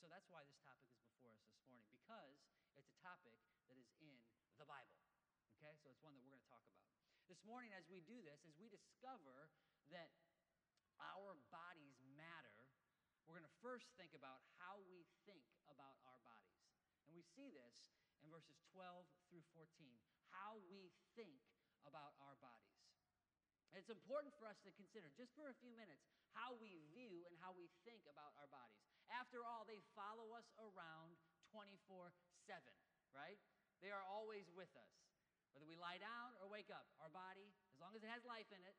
so that's why this topic is before us this morning, because it's a topic that is in the Bible. Okay, so it's one that we're going to talk about. This morning, as we do this, as we discover that our bodies matter, we're going to first think about how we think about our bodies. And we see this in verses 12 through 14, how we think about our bodies. It's important for us to consider, just for a few minutes, how we view and how we think about our bodies. After all, they follow us around 24 7, right? They are always with us. Whether we lie down or wake up, our body, as long as it has life in it,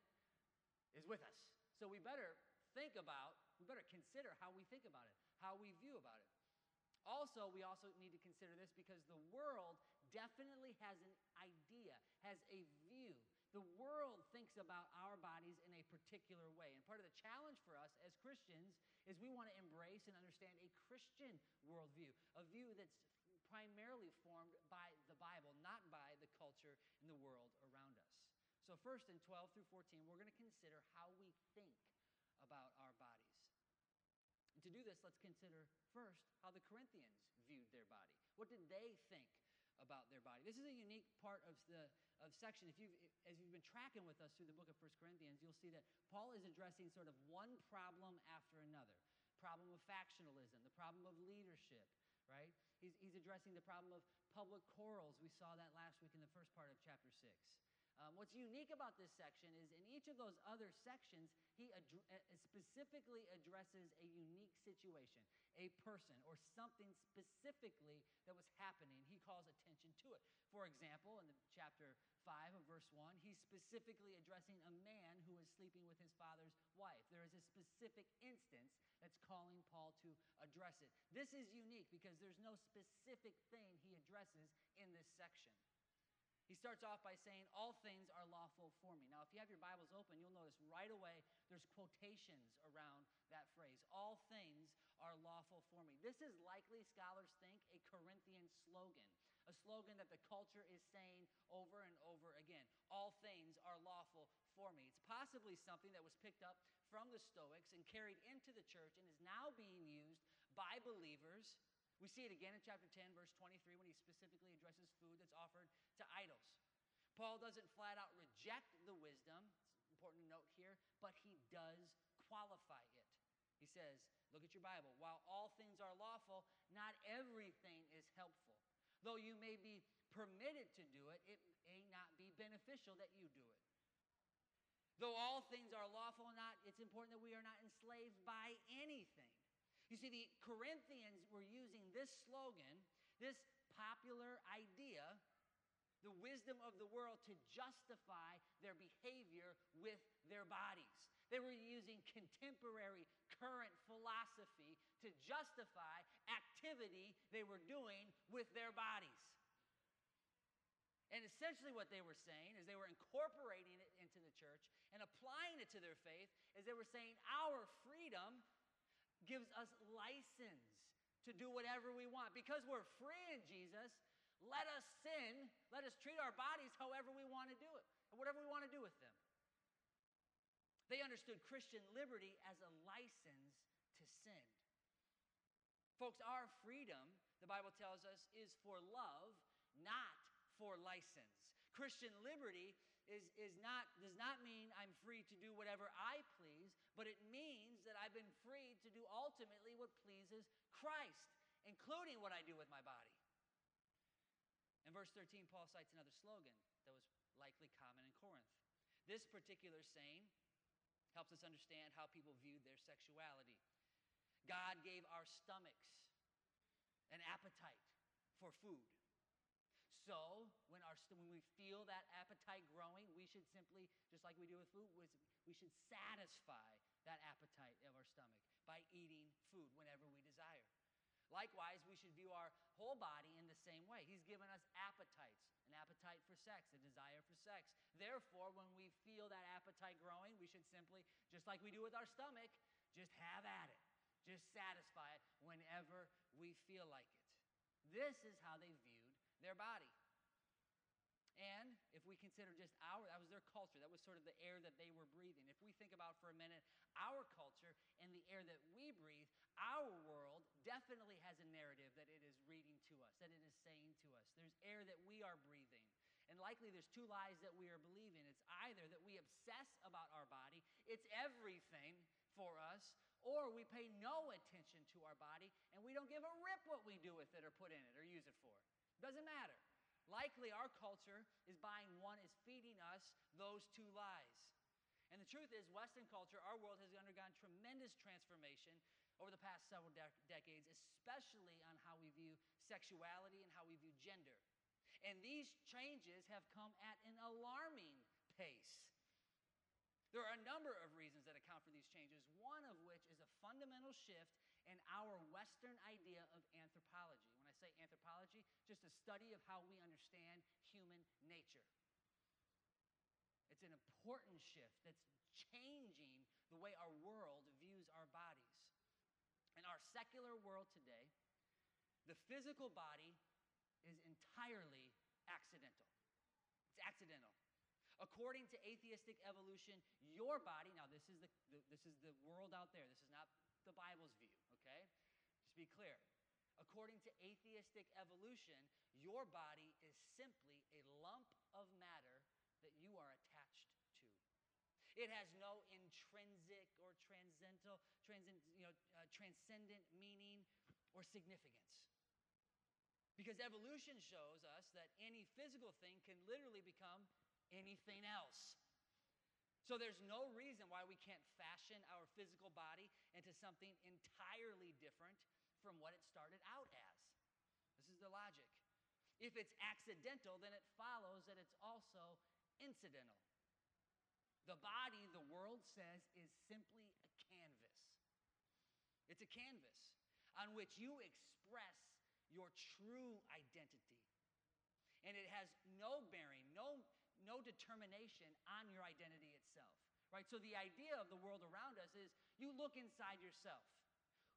is with us. So we better think about, we better consider how we think about it, how we view about it. Also, we also need to consider this because the world definitely has an idea, has a view. The world thinks about our bodies in a particular way. And part of the challenge for us as Christians is we want to embrace and understand a Christian worldview, a view that's primarily formed by the Bible, not by the culture and the world around us. So, first in 12 through 14, we're going to consider how we think about our bodies. And to do this, let's consider first how the Corinthians viewed their body. What did they think about their body? This is a unique part of the of section. If you as you've been tracking with us through the book of 1 Corinthians, you'll see that Paul is addressing sort of one problem after another. Problem of factionalism, the problem of leadership, right? He's, he's addressing the problem of public quarrels. We saw that last week in the first part of chapter 6. Um, what's unique about this section is in each of those other sections, he ad- uh, specifically addresses a unique situation, a person, or something specifically that was happening. He calls attention to it. For example, in the chapter 5 of verse 1, he's specifically addressing a man who is sleeping with his father's wife. There is a specific instance that's calling Paul to address it. This is unique because there's no specific thing he addresses in this section. He starts off by saying, All things are lawful for me. Now, if you have your Bibles open, you'll notice right away there's quotations around that phrase. All things are lawful for me. This is likely, scholars think, a Corinthian slogan, a slogan that the culture is saying over and over again. All things are lawful for me. It's possibly something that was picked up from the Stoics and carried into the church and is now being used by believers we see it again in chapter 10, verse 23, when he specifically addresses food that's offered to idols. Paul doesn't flat out reject the wisdom, it's important to note here, but he does qualify it. He says, Look at your Bible. While all things are lawful, not everything is helpful. Though you may be permitted to do it, it may not be beneficial that you do it. Though all things are lawful, not it's important that we are not enslaved by anything. You see, the Corinthians were using this slogan, this popular idea, the wisdom of the world, to justify their behavior with their bodies. They were using contemporary, current philosophy to justify activity they were doing with their bodies. And essentially, what they were saying is they were incorporating it into the church and applying it to their faith, is they were saying our freedom gives us license to do whatever we want. Because we're free in Jesus, let us sin, let us treat our bodies however we want to do it, and whatever we want to do with them. They understood Christian liberty as a license to sin. Folks, our freedom, the Bible tells us, is for love, not for license. Christian liberty is, is not, does not mean I'm free to do whatever I please, but it means that I've been free to do ultimately what pleases Christ, including what I do with my body. In verse 13, Paul cites another slogan that was likely common in Corinth. This particular saying helps us understand how people viewed their sexuality. God gave our stomachs an appetite for food. So, when, our, when we feel that appetite growing, we should simply, just like we do with food, we should satisfy that appetite of our stomach by eating food whenever we desire. Likewise, we should view our whole body in the same way. He's given us appetites an appetite for sex, a desire for sex. Therefore, when we feel that appetite growing, we should simply, just like we do with our stomach, just have at it. Just satisfy it whenever we feel like it. This is how they viewed their body. And if we consider just our, that was their culture, that was sort of the air that they were breathing. If we think about for a minute our culture and the air that we breathe, our world definitely has a narrative that it is reading to us, that it is saying to us. There's air that we are breathing. And likely there's two lies that we are believing. It's either that we obsess about our body, it's everything for us, or we pay no attention to our body and we don't give a rip what we do with it or put in it or use it for. Doesn't matter. Likely our culture is buying one, is feeding us those two lies. And the truth is, Western culture, our world has undergone tremendous transformation over the past several de- decades, especially on how we view sexuality and how we view gender. And these changes have come at an alarming pace. There are a number of reasons that account for these changes, one of which is a fundamental shift in our Western idea of anthropology. When I say anthropology, just a study of how we understand human nature. It's an important shift that's changing the way our world views our bodies. In our secular world today, the physical body is entirely accidental. It's accidental. According to atheistic evolution, your body, now this is the, the, this is the world out there. This is not the Bible's view, okay? Just be clear. According to atheistic evolution, your body is simply a lump of matter that you are attached to. It has no intrinsic or transcendental, transcend, you know, uh, transcendent meaning or significance. Because evolution shows us that any physical thing can literally become anything else. So there's no reason why we can't fashion our physical body into something entirely different from what it started out as. This is the logic. If it's accidental, then it follows that it's also incidental. The body, the world says, is simply a canvas. It's a canvas on which you express your true identity. And it has no bearing, no, no determination on your identity itself. Right? So the idea of the world around us is you look inside yourself.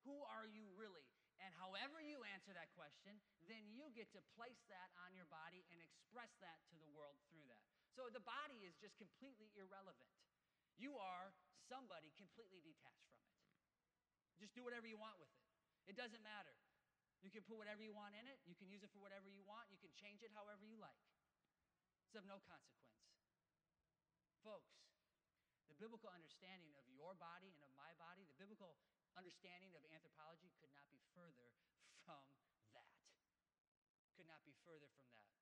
Who are you really? And however you answer that question, then you get to place that on your body and express that to the world through that. So the body is just completely irrelevant. You are somebody completely detached from it. Just do whatever you want with it. It doesn't matter. You can put whatever you want in it. You can use it for whatever you want. You can change it however you like. It's of no consequence. Folks, the biblical understanding of your body and of my body, the biblical understanding of anthropology could not be further from that. Could not be further from that.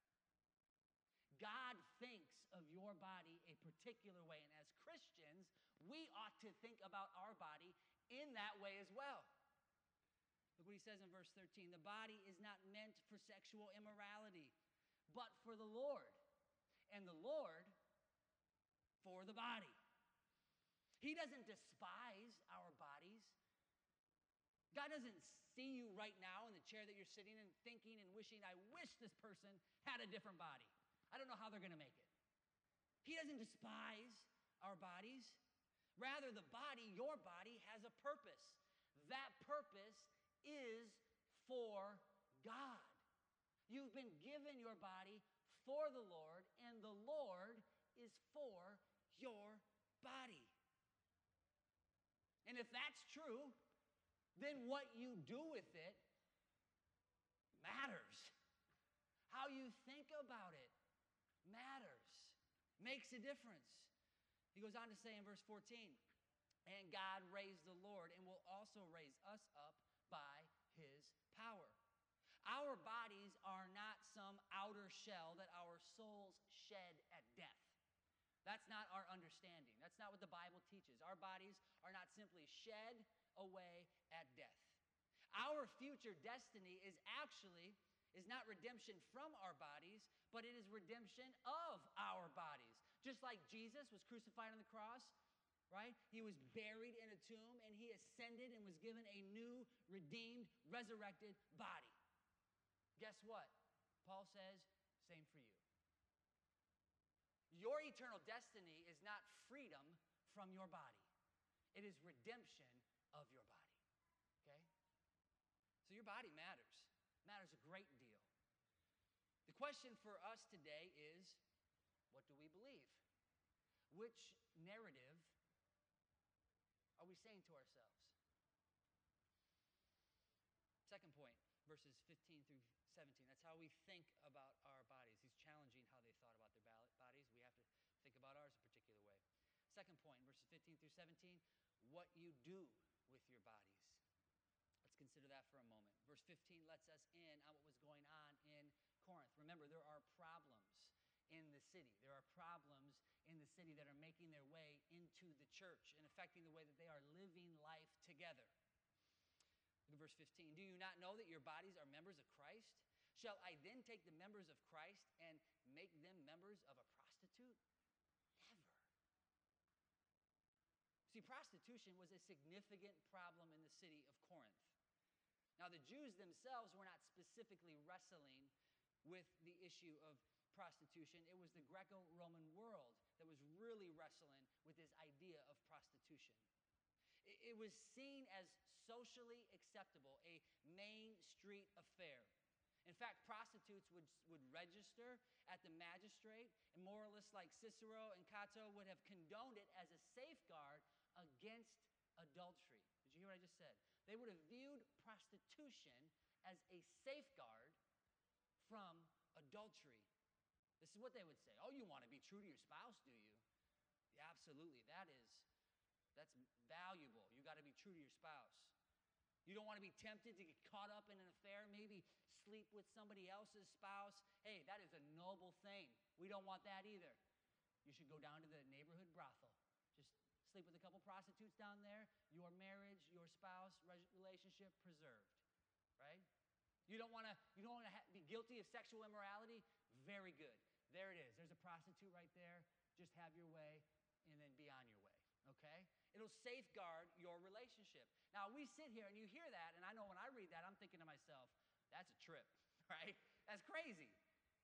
God thinks of your body a particular way, and as Christians, we ought to think about our body in that way as well. Look what he says in verse 13 the body is not meant for sexual immorality, but for the Lord, and the Lord for the body. He doesn't despise our bodies. God doesn't see you right now in the chair that you're sitting in thinking and wishing, I wish this person had a different body. I don't know how they're going to make it. He doesn't despise our bodies. Rather, the body, your body, has a purpose. That purpose is for God. You've been given your body for the Lord, the Lord is for your body. And if that's true, then what you do with it matters. How you think about it matters, makes a difference. He goes on to say in verse 14, and God raised the Lord and will also raise us up by his power. Our bodies are not some outer shell that our souls shed at death. That's not our understanding. That's not what the Bible teaches. Our bodies are not simply shed away at death. Our future destiny is actually is not redemption from our bodies, but it is redemption of our bodies. Just like Jesus was crucified on the cross, right? He was buried in a tomb and he ascended and was given a new, redeemed, resurrected body. Guess what? Paul says, same for you. Your eternal destiny is not freedom from your body, it is redemption of your body. Okay? So your body matters, it matters a great deal. The question for us today is what do we believe? Which narrative are we saying to ourselves? Second point, verses 15 through 17. That's how we think about our bodies challenging how they thought about their bodies. We have to think about ours a particular way. Second point, verses 15 through 17, what you do with your bodies. Let's consider that for a moment. Verse 15 lets us in on what was going on in Corinth. Remember, there are problems in the city. There are problems in the city that are making their way into the church and affecting the way that they are living life together. Look at verse 15. Do you not know that your bodies are members of Christ? Shall I then take the members of Christ and make them members of a prostitute? See, prostitution was a significant problem in the city of Corinth. Now, the Jews themselves were not specifically wrestling with the issue of prostitution, it was the Greco Roman world that was really wrestling with this idea of prostitution. It was seen as socially acceptable, a main street affair. In fact, prostitutes would, would register at the magistrate, and moralists like Cicero and Cato would have condoned it as a safeguard against adultery. Did you hear what I just said? They would have viewed prostitution as a safeguard from adultery. This is what they would say. Oh, you want to be true to your spouse, do you? Yeah, absolutely. That is, that's valuable. You got to be true to your spouse. You don't want to be tempted to get caught up in an affair, maybe sleep with somebody else's spouse. Hey, that is a noble thing. We don't want that either. You should go down to the neighborhood brothel. Sleep with a couple prostitutes down there. Your marriage, your spouse relationship preserved, right? You don't want to you don't want to be guilty of sexual immorality. Very good. There it is. There's a prostitute right there. Just have your way and then be on your way. Okay? It'll safeguard your relationship. Now, we sit here and you hear that, and I know when I read that, I'm thinking to myself, that's a trip, right? That's crazy.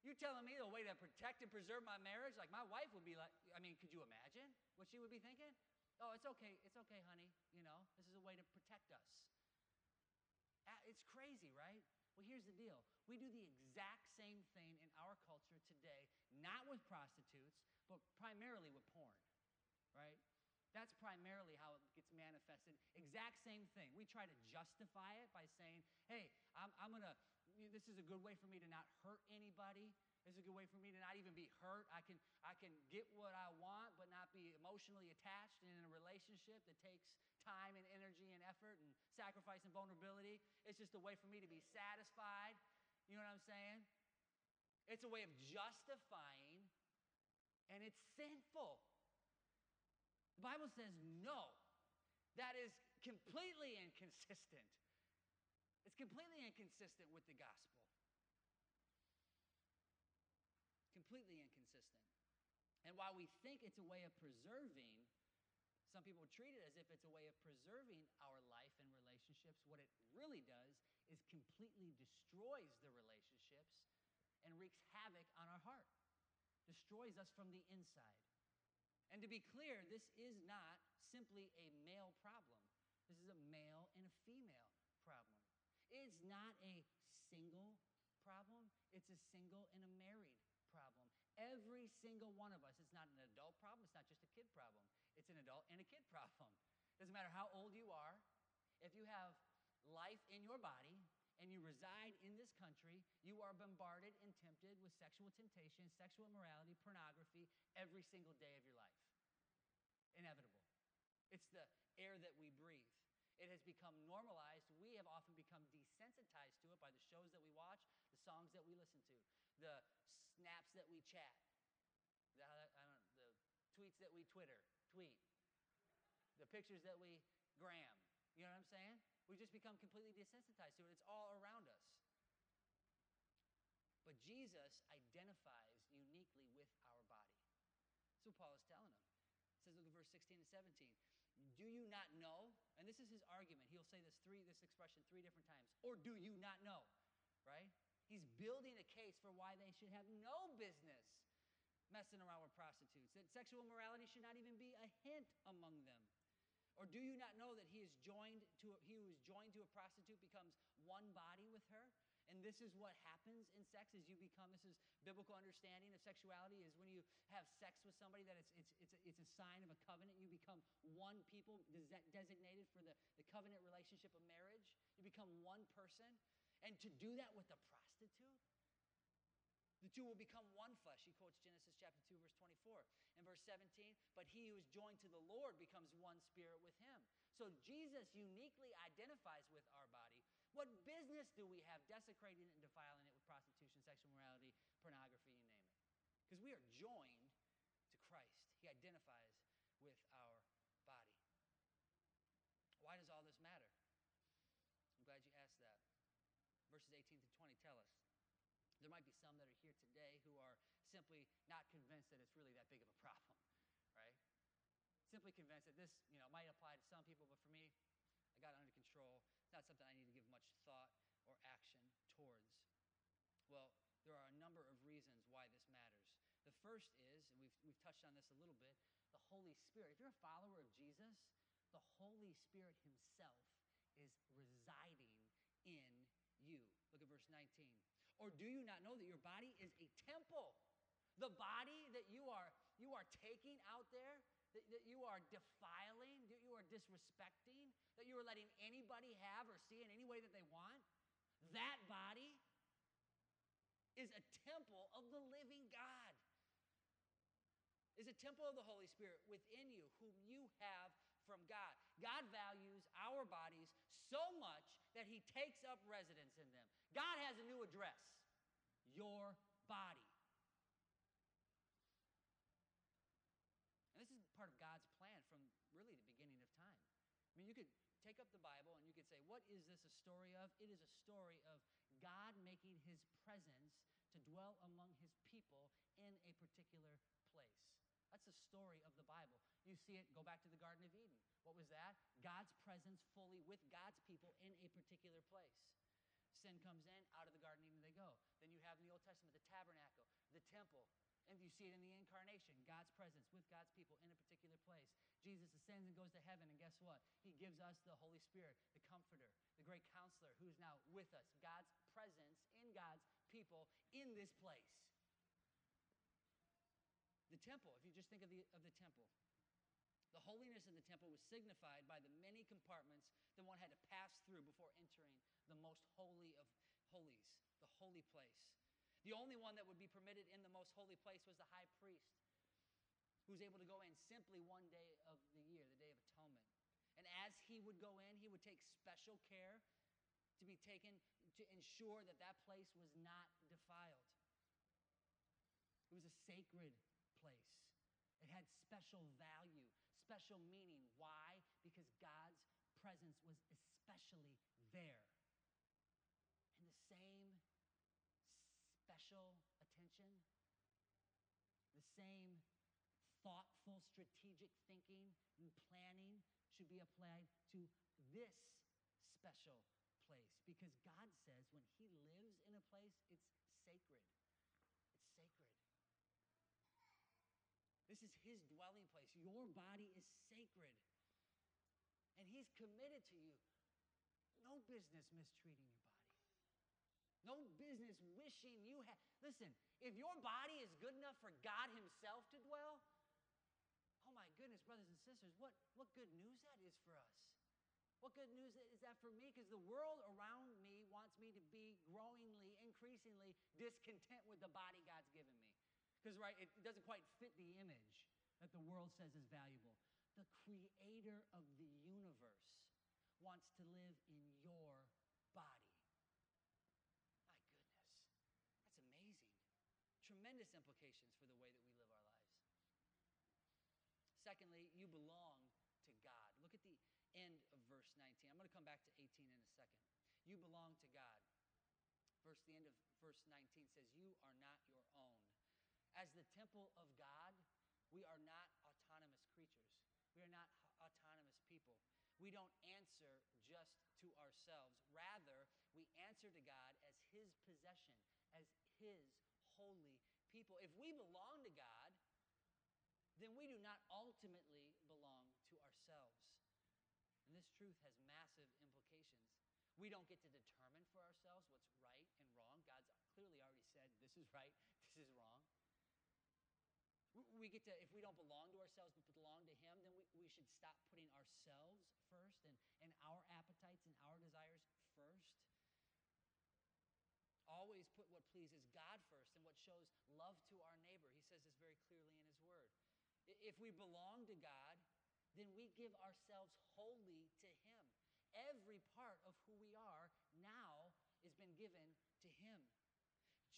You telling me the way to protect and preserve my marriage? Like my wife would be like, I mean, could you imagine what she would be thinking? Oh, it's okay, it's okay, honey. You know, this is a way to protect us. It's crazy, right? Well, here's the deal we do the exact same thing in our culture today, not with prostitutes, but primarily with porn, right? That's primarily how it gets manifested. Exact same thing. We try to justify it by saying, hey, I'm, I'm going to, this is a good way for me to not hurt anybody. This is a good way for me to not even be hurt. I can, I can get what I want, but not be emotionally attached in a relationship that takes time and energy and effort and sacrifice and vulnerability. It's just a way for me to be satisfied. You know what I'm saying? It's a way of justifying, and it's sinful. The Bible says no. That is completely inconsistent. It's completely inconsistent with the gospel. Completely inconsistent. And while we think it's a way of preserving some people treat it as if it's a way of preserving our life and relationships. What it really does is completely destroys the relationships and wreaks havoc on our heart, destroys us from the inside. And to be clear, this is not simply a male problem. This is a male and a female problem. It's not a single problem, it's a single and a married problem. Every single one of us, it's not an adult problem, it's not just a kid problem. It's an adult and a kid problem. Doesn't matter how old you are, if you have life in your body and you reside in this country, you are bombarded and tempted with sexual temptation, sexual immorality, pornography every single day of your life. Inevitable. It's the air that we breathe. It has become normalized. We have often become desensitized to it by the shows that we watch, the songs that we listen to, the snaps that we chat, the, the tweets that we Twitter, tweet, the pictures that we gram. You know what I'm saying? We just become completely desensitized to it. It's all around us. But Jesus identifies uniquely with our body. That's what Paul is telling them. It says, look at verse 16 and 17. Do you not know? And this is his argument. He'll say this three, this expression three different times. Or do you not know? Right? He's building a case for why they should have no business messing around with prostitutes, that sexual morality should not even be a hint among them. Or do you not know that he is joined to a, he who is joined to a prostitute becomes one body with her? And this is what happens in sex as you become, this is biblical understanding of sexuality, is when you have sex with somebody that it's, it's, it's, a, it's a sign of a covenant. You become one people designated for the, the covenant relationship of marriage. You become one person. And to do that with a prostitute? The two will become one flesh. He quotes Genesis chapter 2, verse 24. and verse 17, but he who is joined to the Lord becomes one spirit with him. So Jesus uniquely identifies with our body. What business do we have desecrating it and defiling it with prostitution, sexual morality, pornography, you name it? Because we are joined to Christ. He identifies with our body. Why does all this matter? I'm glad you asked that. Verses 18 to 20 tell us. There might be some that are here today who are simply not convinced that it's really that big of a problem, right? Simply convinced that this, you know, might apply to some people, but for me, I got it under control. Not something I need to give much thought or action towards. Well, there are a number of reasons why this matters. The first is, and we've, we've touched on this a little bit, the Holy Spirit. If you're a follower of Jesus, the Holy Spirit Himself is residing in you. Look at verse 19. Or do you not know that your body is a temple? The body that you are you are taking out there, that, that you are defiling, that you are disrespecting, that you are letting anybody have or see in any way that they want, that body is a temple of the living God. Is a temple of the Holy Spirit within you, whom you have from God. God values our bodies so much that He takes up residence in them. God has a new address your body. And this is part of God's plan from really the beginning of time. I mean, you could take up the Bible and you could say, What is this a story of? It is a story of God making His presence to dwell among His people in a particular place. That's the story of the Bible. You see it, go back to the Garden of Eden. What was that? God's presence fully with God's people in a particular place. Sin comes in, out of the Garden of Eden they go. Then you have in the Old Testament the tabernacle, the temple. And you see it in the incarnation, God's presence with God's people in a particular place. Jesus ascends and goes to heaven, and guess what? He gives us the Holy Spirit, the comforter, the great counselor who's now with us. God's presence in God's people in this place. The temple, if you just think of the, of the temple, the holiness of the temple was signified by the many compartments that one had to pass through before entering the most holy of holies, the holy place. The only one that would be permitted in the most holy place was the high priest, who was able to go in simply one day of the year, the Day of Atonement. And as he would go in, he would take special care to be taken to ensure that that place was not defiled. It was a sacred place. It had special value, special meaning. Why? Because God's presence was especially there. And the same special attention, the same thoughtful, strategic thinking and planning should be applied to this special place. Because God says when He lives in a place, it's sacred. It's sacred. This is his dwelling place. Your body is sacred. And he's committed to you. No business mistreating your body. No business wishing you had. Listen, if your body is good enough for God himself to dwell, oh my goodness, brothers and sisters, what, what good news that is for us. What good news is that for me? Because the world around me wants me to be growingly, increasingly discontent with the body God's given me. Because, right, it doesn't quite fit the image that the world says is valuable. The creator of the universe wants to live in your body. My goodness, that's amazing. Tremendous implications for the way that we live our lives. Secondly, you belong to God. Look at the end of verse 19. I'm going to come back to 18 in a second. You belong to God. Verse the end of verse 19 says, "You are not your own." As the temple of God, we are not autonomous creatures. We are not autonomous people. We don't answer just to ourselves. Rather, we answer to God as His possession, as His holy people. If we belong to God, then we do not ultimately belong to ourselves. And this truth has massive implications. We don't get to determine for ourselves what's right and wrong. God's clearly already said, this is right, this is wrong. We get to, if we don't belong to ourselves but belong to Him, then we, we should stop putting ourselves first and, and our appetites and our desires first. Pleases God first and what shows love to our neighbor. He says this very clearly in his word. If we belong to God, then we give ourselves wholly to him. Every part of who we are now has been given to him.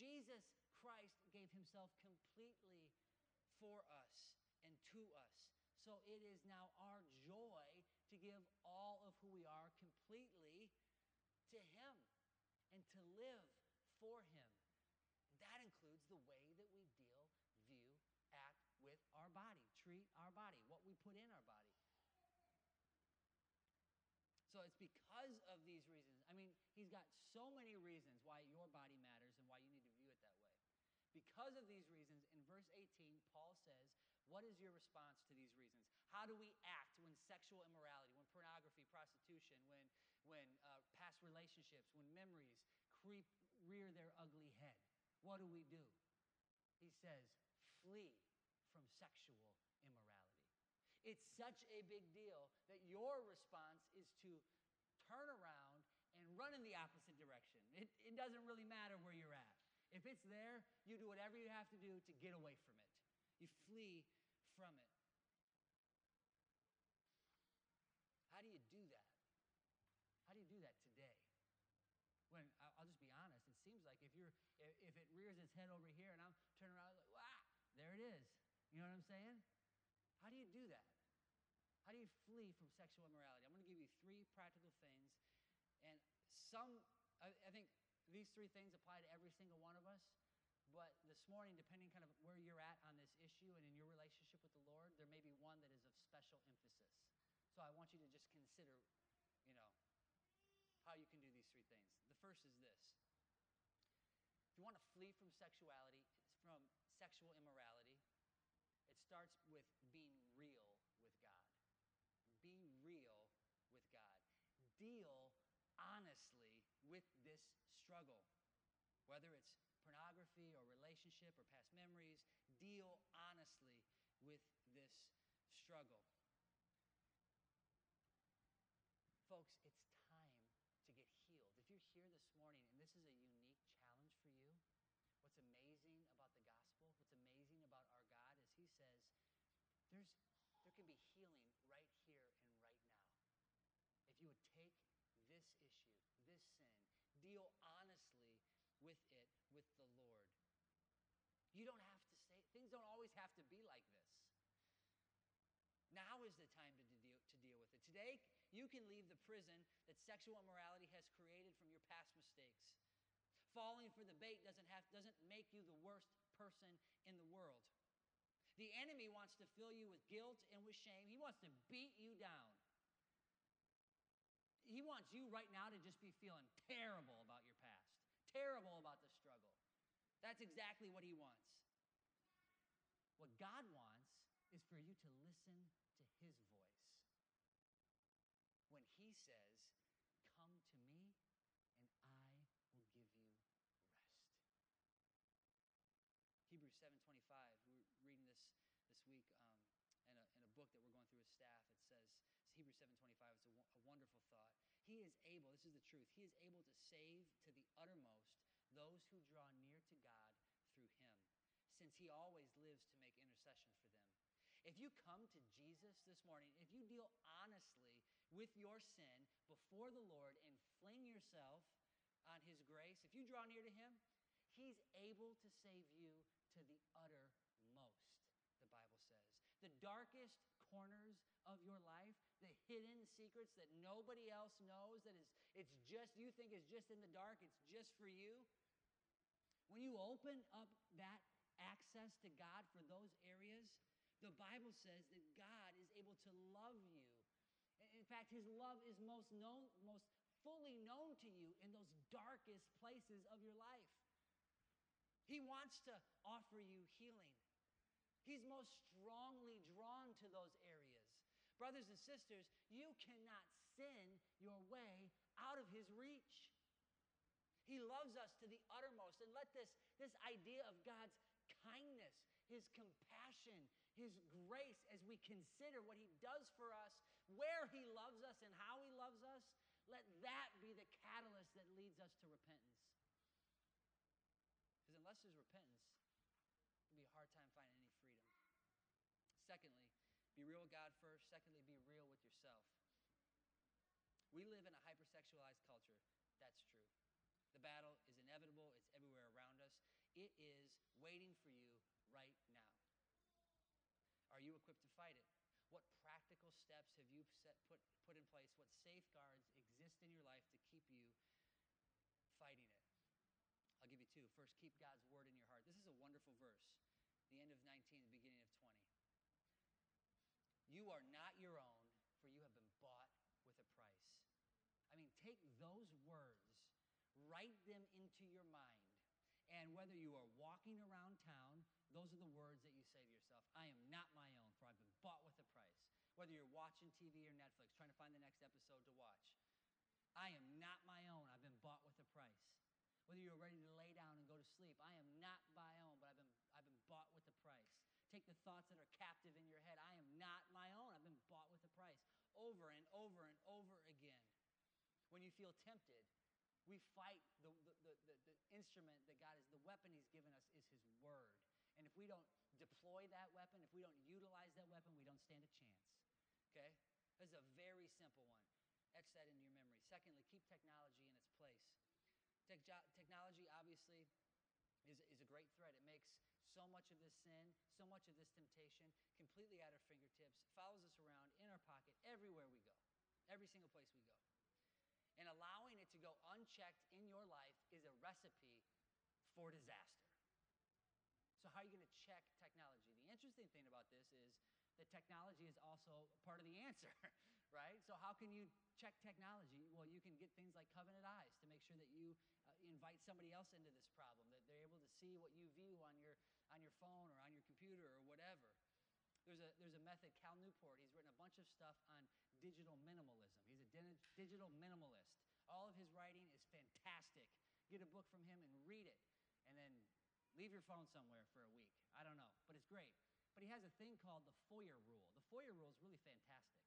Jesus Christ gave himself completely for us and to us. So it is now our joy to give all of who we are completely to Him and to live for Him. The way that we deal, view, act with our body, treat our body, what we put in our body. So it's because of these reasons. I mean, he's got so many reasons why your body matters and why you need to view it that way. Because of these reasons, in verse 18, Paul says, what is your response to these reasons? How do we act when sexual immorality, when pornography, prostitution, when, when uh, past relationships, when memories creep, rear their ugly head? What do we do? He says, flee from sexual immorality. It's such a big deal that your response is to turn around and run in the opposite direction. It, it doesn't really matter where you're at. If it's there, you do whatever you have to do to get away from it. You flee from it. How do you do that? How do you do that today? When I'll just be honest, it seems like if you're if it rears its head over here and I'm turning around like, wow, there it is. You know what I'm saying? How do you do that? How do you flee from sexual immorality? I'm going to give you three practical things, and some I, I think these three things apply to every single one of us. But this morning, depending kind of where you're at on this issue and in your relationship with the Lord, there may be one that is of special emphasis. So I want you to just consider, you know, how you can do these three things. The first is this. If you want to flee from sexuality, from sexual immorality, it starts with being real with God. Be real with God. Deal honestly with this struggle, whether it's pornography or relationship or past memories. Deal honestly with this struggle. Folks, it's time to get healed. If you're here this morning and this is a unique challenge for you, what's amazing about the gospel, what's amazing about our God is He says there's, there can be healing right here and right now. If you would take this issue, this sin, deal honestly with it with the Lord. You don't have to say, things don't always have to be like this. Now is the time to deal, to deal with it. Today, you can leave the prison that sexual immorality has created from your past mistakes. Falling for the bait doesn't, have, doesn't make you the worst person in the world. The enemy wants to fill you with guilt and with shame. He wants to beat you down. He wants you right now to just be feeling terrible about your past, terrible about the struggle. That's exactly what he wants. What God wants is for you to listen to his voice. When he says, Come to me, and I will give you rest. Hebrews 7.25, we are reading this this week um, in, a, in a with staff. It says, Hebrews 7.25, it's a, a wonderful thought. He is able, this is the truth, he is able to save to the uttermost those who draw near to God through him, since he always lives to make intercession for them. If you come to Jesus this morning, if you deal honestly with your sin before the Lord and fling yourself on his grace, if you draw near to him, he's able to save you to the uttermost, the Bible says. The darkest corners of your life, the hidden secrets that nobody else knows, that is it's just you think is just in the dark, it's just for you. When you open up that access to God for those areas, the Bible says that God is able to love you. In fact, his love is most known, most fully known to you in those darkest places of your life. He wants to offer you healing. He's most strongly drawn to those areas. Brothers and sisters, you cannot sin your way out of his reach. He loves us to the uttermost. And let this, this idea of God's kindness, his compassion, his grace as we consider what he does for us, where he loves us, and how he loves us, let that be the catalyst that leads us to repentance. Because unless there's repentance, hard time finding any freedom. Secondly, be real with God first. Secondly, be real with yourself. We live in a hypersexualized culture. That's true. The battle is inevitable, it's everywhere around us. It is waiting for you right now. Are you equipped to fight it? What practical steps have you set, put, put in place? What safeguards exist in your life to keep you fighting it? I'll give you two. First, keep God's word in your heart. This is a wonderful verse, the end of 19, the beginning of 20. You are not your own, for you have been bought with a price. I mean, take those words, write them into your mind, and whether you are walking around town, those are the words that you say to yourself I am not my own, for I've been bought with a price. Whether you're watching TV or Netflix, trying to find the next episode to watch, I am not my own, I've been bought with a price. Whether you're ready to lay down and go to sleep, I am not my own, but I've been, I've been bought with a price. Take the thoughts that are captive in your head. I am not my own. I've been bought with a price. Over and over and over again. When you feel tempted, we fight the, the, the, the, instrument that God is, the weapon He's given us is His Word. And if we don't deploy that weapon, if we don't utilize that weapon, we don't stand a chance. Okay? This is a very simple one. Etch that into your memory. Secondly, keep technology in its place. technology, obviously, is, is a great threat. It makes so much of this sin, so much of this temptation completely at our fingertips, follows us around in our pocket everywhere we go, every single place we go. And allowing it to go unchecked in your life is a recipe for disaster. So, how are you going to check technology? The interesting thing about this is that technology is also part of the answer, right? So, how can you check technology? Well, you can get things like covenant eyes to make sure that you uh, invite somebody else into this problem, that they're able to see what you view on your, on your phone or on your computer or whatever. There's a, there's a method, Cal Newport, he's written a bunch of stuff on digital minimalism. He's a digital minimalist. All of his writing is fantastic. Get a book from him and read it, and then Leave your phone somewhere for a week. I don't know, but it's great. But he has a thing called the Foyer Rule. The Foyer Rule is really fantastic.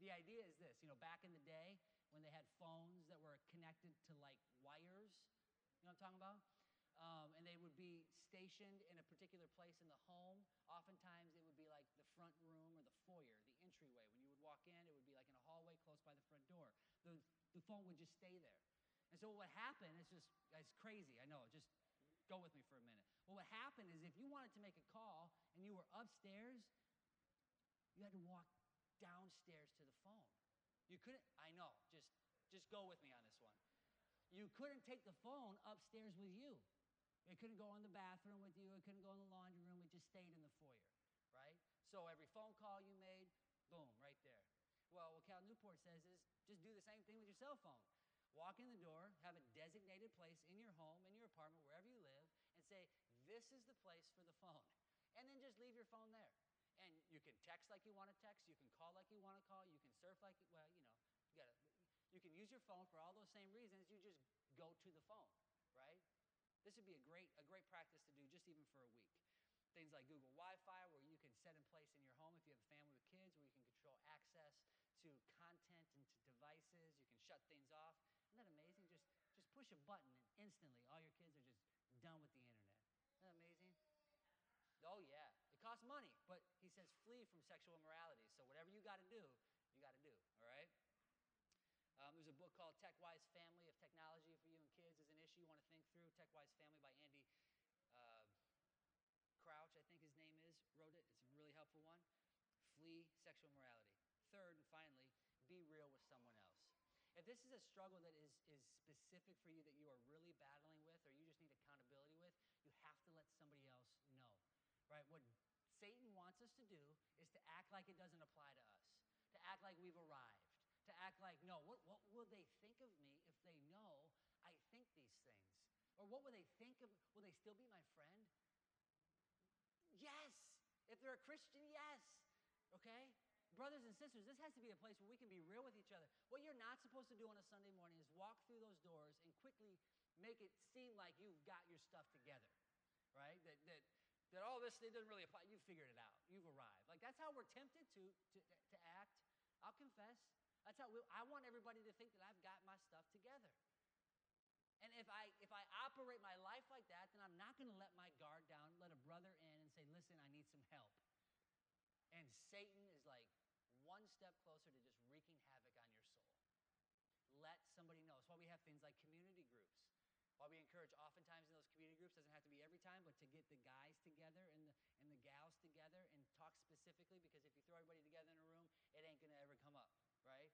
The idea is this you know, back in the day when they had phones that were connected to like wires, you know what I'm talking about? Um, and they would be stationed in a particular place in the home. Oftentimes, it would be like the front room or the foyer, the entryway. When you would walk in, it would be like in a hallway close by the front door. The, the phone would just stay there. And so what happened, it's just, it's crazy, I know, just Go with me for a minute. Well, what happened is if you wanted to make a call and you were upstairs, you had to walk downstairs to the phone. You couldn't, I know, just, just go with me on this one. You couldn't take the phone upstairs with you. It couldn't go in the bathroom with you. It couldn't go in the laundry room. It just stayed in the foyer, right? So every phone call you made, boom, right there. Well, what Cal Newport says is just do the same thing with your cell phone. Walk in the door, have a designated place in your home, in your apartment, wherever you live, and say, This is the place for the phone. And then just leave your phone there. And you can text like you want to text, you can call like you want to call, you can surf like, well, you know, you gotta, you can use your phone for all those same reasons. You just go to the phone, right? This would be a great, a great practice to do just even for a week. Things like Google Wi Fi, where you can set in place in your home if you have a family with kids, where you can control access to content and to devices. You can shut things off. Isn't that amazing? Just, just push a button and instantly all your kids are just done with the internet. Isn't that amazing? Oh, yeah. It costs money, but he says flee from sexual immorality. So whatever you got to do, you got to do, all right? Um, there's a book called TechWise Family. If technology for you and kids is an issue you want to think through, TechWise Family by Andy uh, Crouch, I think his name is, wrote it. It's a really helpful one. Flee sexual immorality. Third and finally, be real with someone else. If this is a struggle that is, is specific for you that you are really battling with or you just need accountability with, you have to let somebody else know. Right? What Satan wants us to do is to act like it doesn't apply to us, to act like we've arrived, to act like, no, what, what will they think of me if they know I think these things? Or what will they think of, will they still be my friend? Yes. If they're a Christian, yes. Okay? Brothers and sisters, this has to be a place where we can be real with each other. What you're not supposed to do on a Sunday morning is walk through those doors and quickly make it seem like you've got your stuff together, right? That, that, that all this it doesn't really apply. You've figured it out. You've arrived. Like that's how we're tempted to, to, to act. I'll confess. That's how we, I want everybody to think that I've got my stuff together. And if I if I operate my life like that, then I'm not going to let my guard down, let a brother in and say, "Listen, I need some help." And Satan is like one step closer to just wreaking havoc on your soul. Let somebody know. That's why we have things like community we encourage oftentimes in those community groups doesn't have to be every time, but to get the guys together and the and the gals together and talk specifically because if you throw everybody together in a room, it ain't gonna ever come up, right?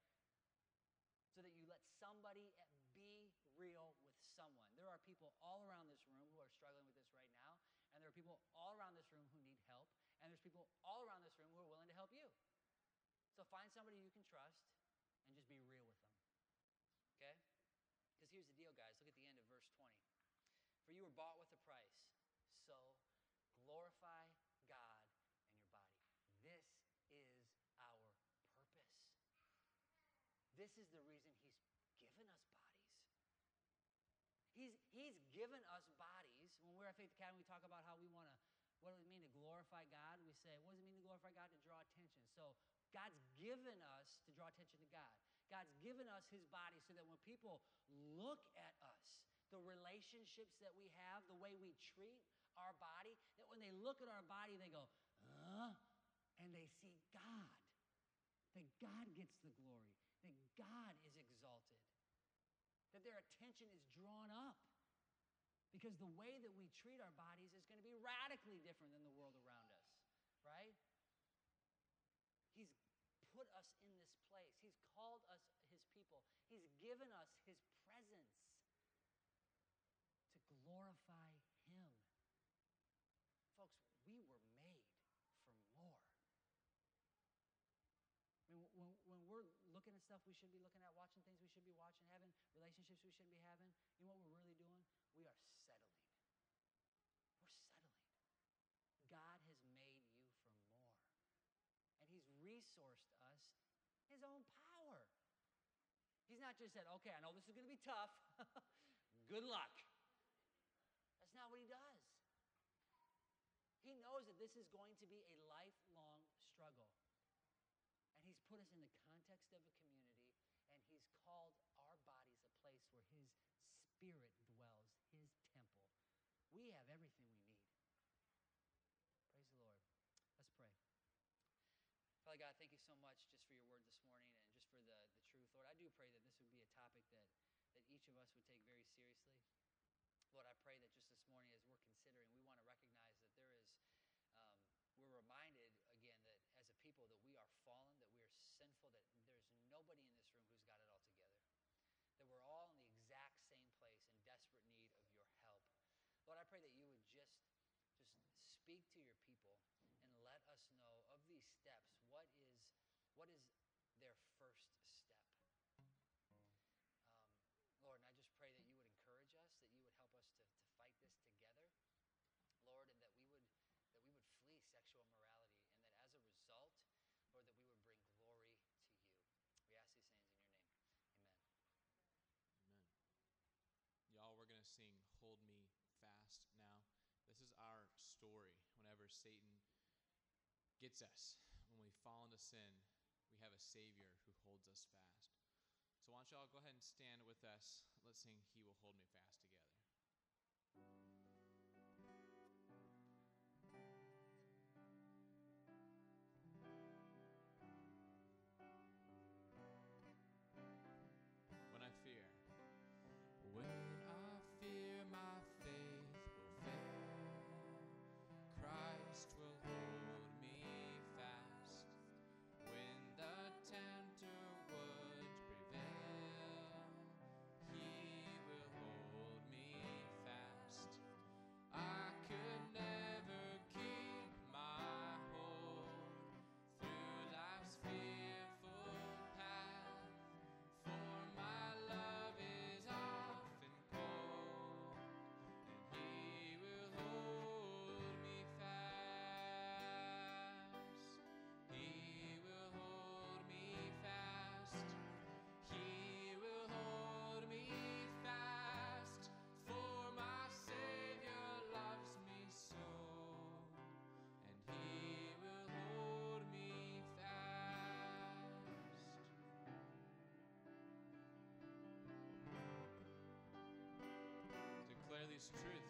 So that you let somebody be real with someone. There are people all around this room who are struggling with this right now, and there are people all around this room who need help, and there's people all around this room who are willing to help you. So find somebody you can trust and just be real with them. Okay? Because here's the deal, guys. Look at the end of verse 20. For you were bought with a price. So glorify God in your body. This is our purpose. This is the reason He's given us bodies. He's, he's given us bodies. When we're at Faith Academy, we talk about how we want to, what does it mean to glorify God? We say, what does it mean to glorify God? To draw attention. So God's given us to draw attention to God. God's given us his body so that when people look at us, the relationships that we have, the way we treat our body, that when they look at our body, they go, huh? And they see God. That God gets the glory. That God is exalted. That their attention is drawn up. Because the way that we treat our bodies is going to be radically different than the world around us, right? He's put us in this place. He's called us his people. He's given us his presence to glorify him. Folks, we were made for more. I mean, when, when we're looking at stuff we should be looking at, watching things we should be watching, having relationships we shouldn't be having, you know what we're really doing? We are settling. We're settling. God has made you for more. And He's resourced us His own power. He's not just said, okay, I know this is going to be tough. Good luck. That's not what He does. He knows that this is going to be a lifelong struggle. And He's put us in the context of a community, and He's called our bodies a place where His Spirit dwells, His temple. We have everything we need. Praise the Lord. Let's pray. Father God, thank you so much just for your word this morning and just for the, the truth. Lord, I do pray that this would be a topic that, that each of us would take very seriously. Lord, I pray that just this morning as we're considering, we want to recognize that there is, um, we're reminded again that as a people that we are fallen, that we are sinful, that there's nobody in this room who's got it all together. That we're all in the exact same place in desperate need of your help. Lord, I pray that you would just just speak to your people and us know of these steps what is what is their first step? Um, lord and i just pray that you would encourage us that you would help us to, to fight this together lord and that we would that we would flee sexual immorality and that as a result lord that we would bring glory to you. We ask these things in your name. Amen. Amen. Y'all we're to sing hold me fast now. This is our story. Whenever satan gets us. When we fall into sin, we have a Savior who holds us fast. So why don't y'all go ahead and stand with us? Let's sing He Will Hold Me Fast together. glorious truth.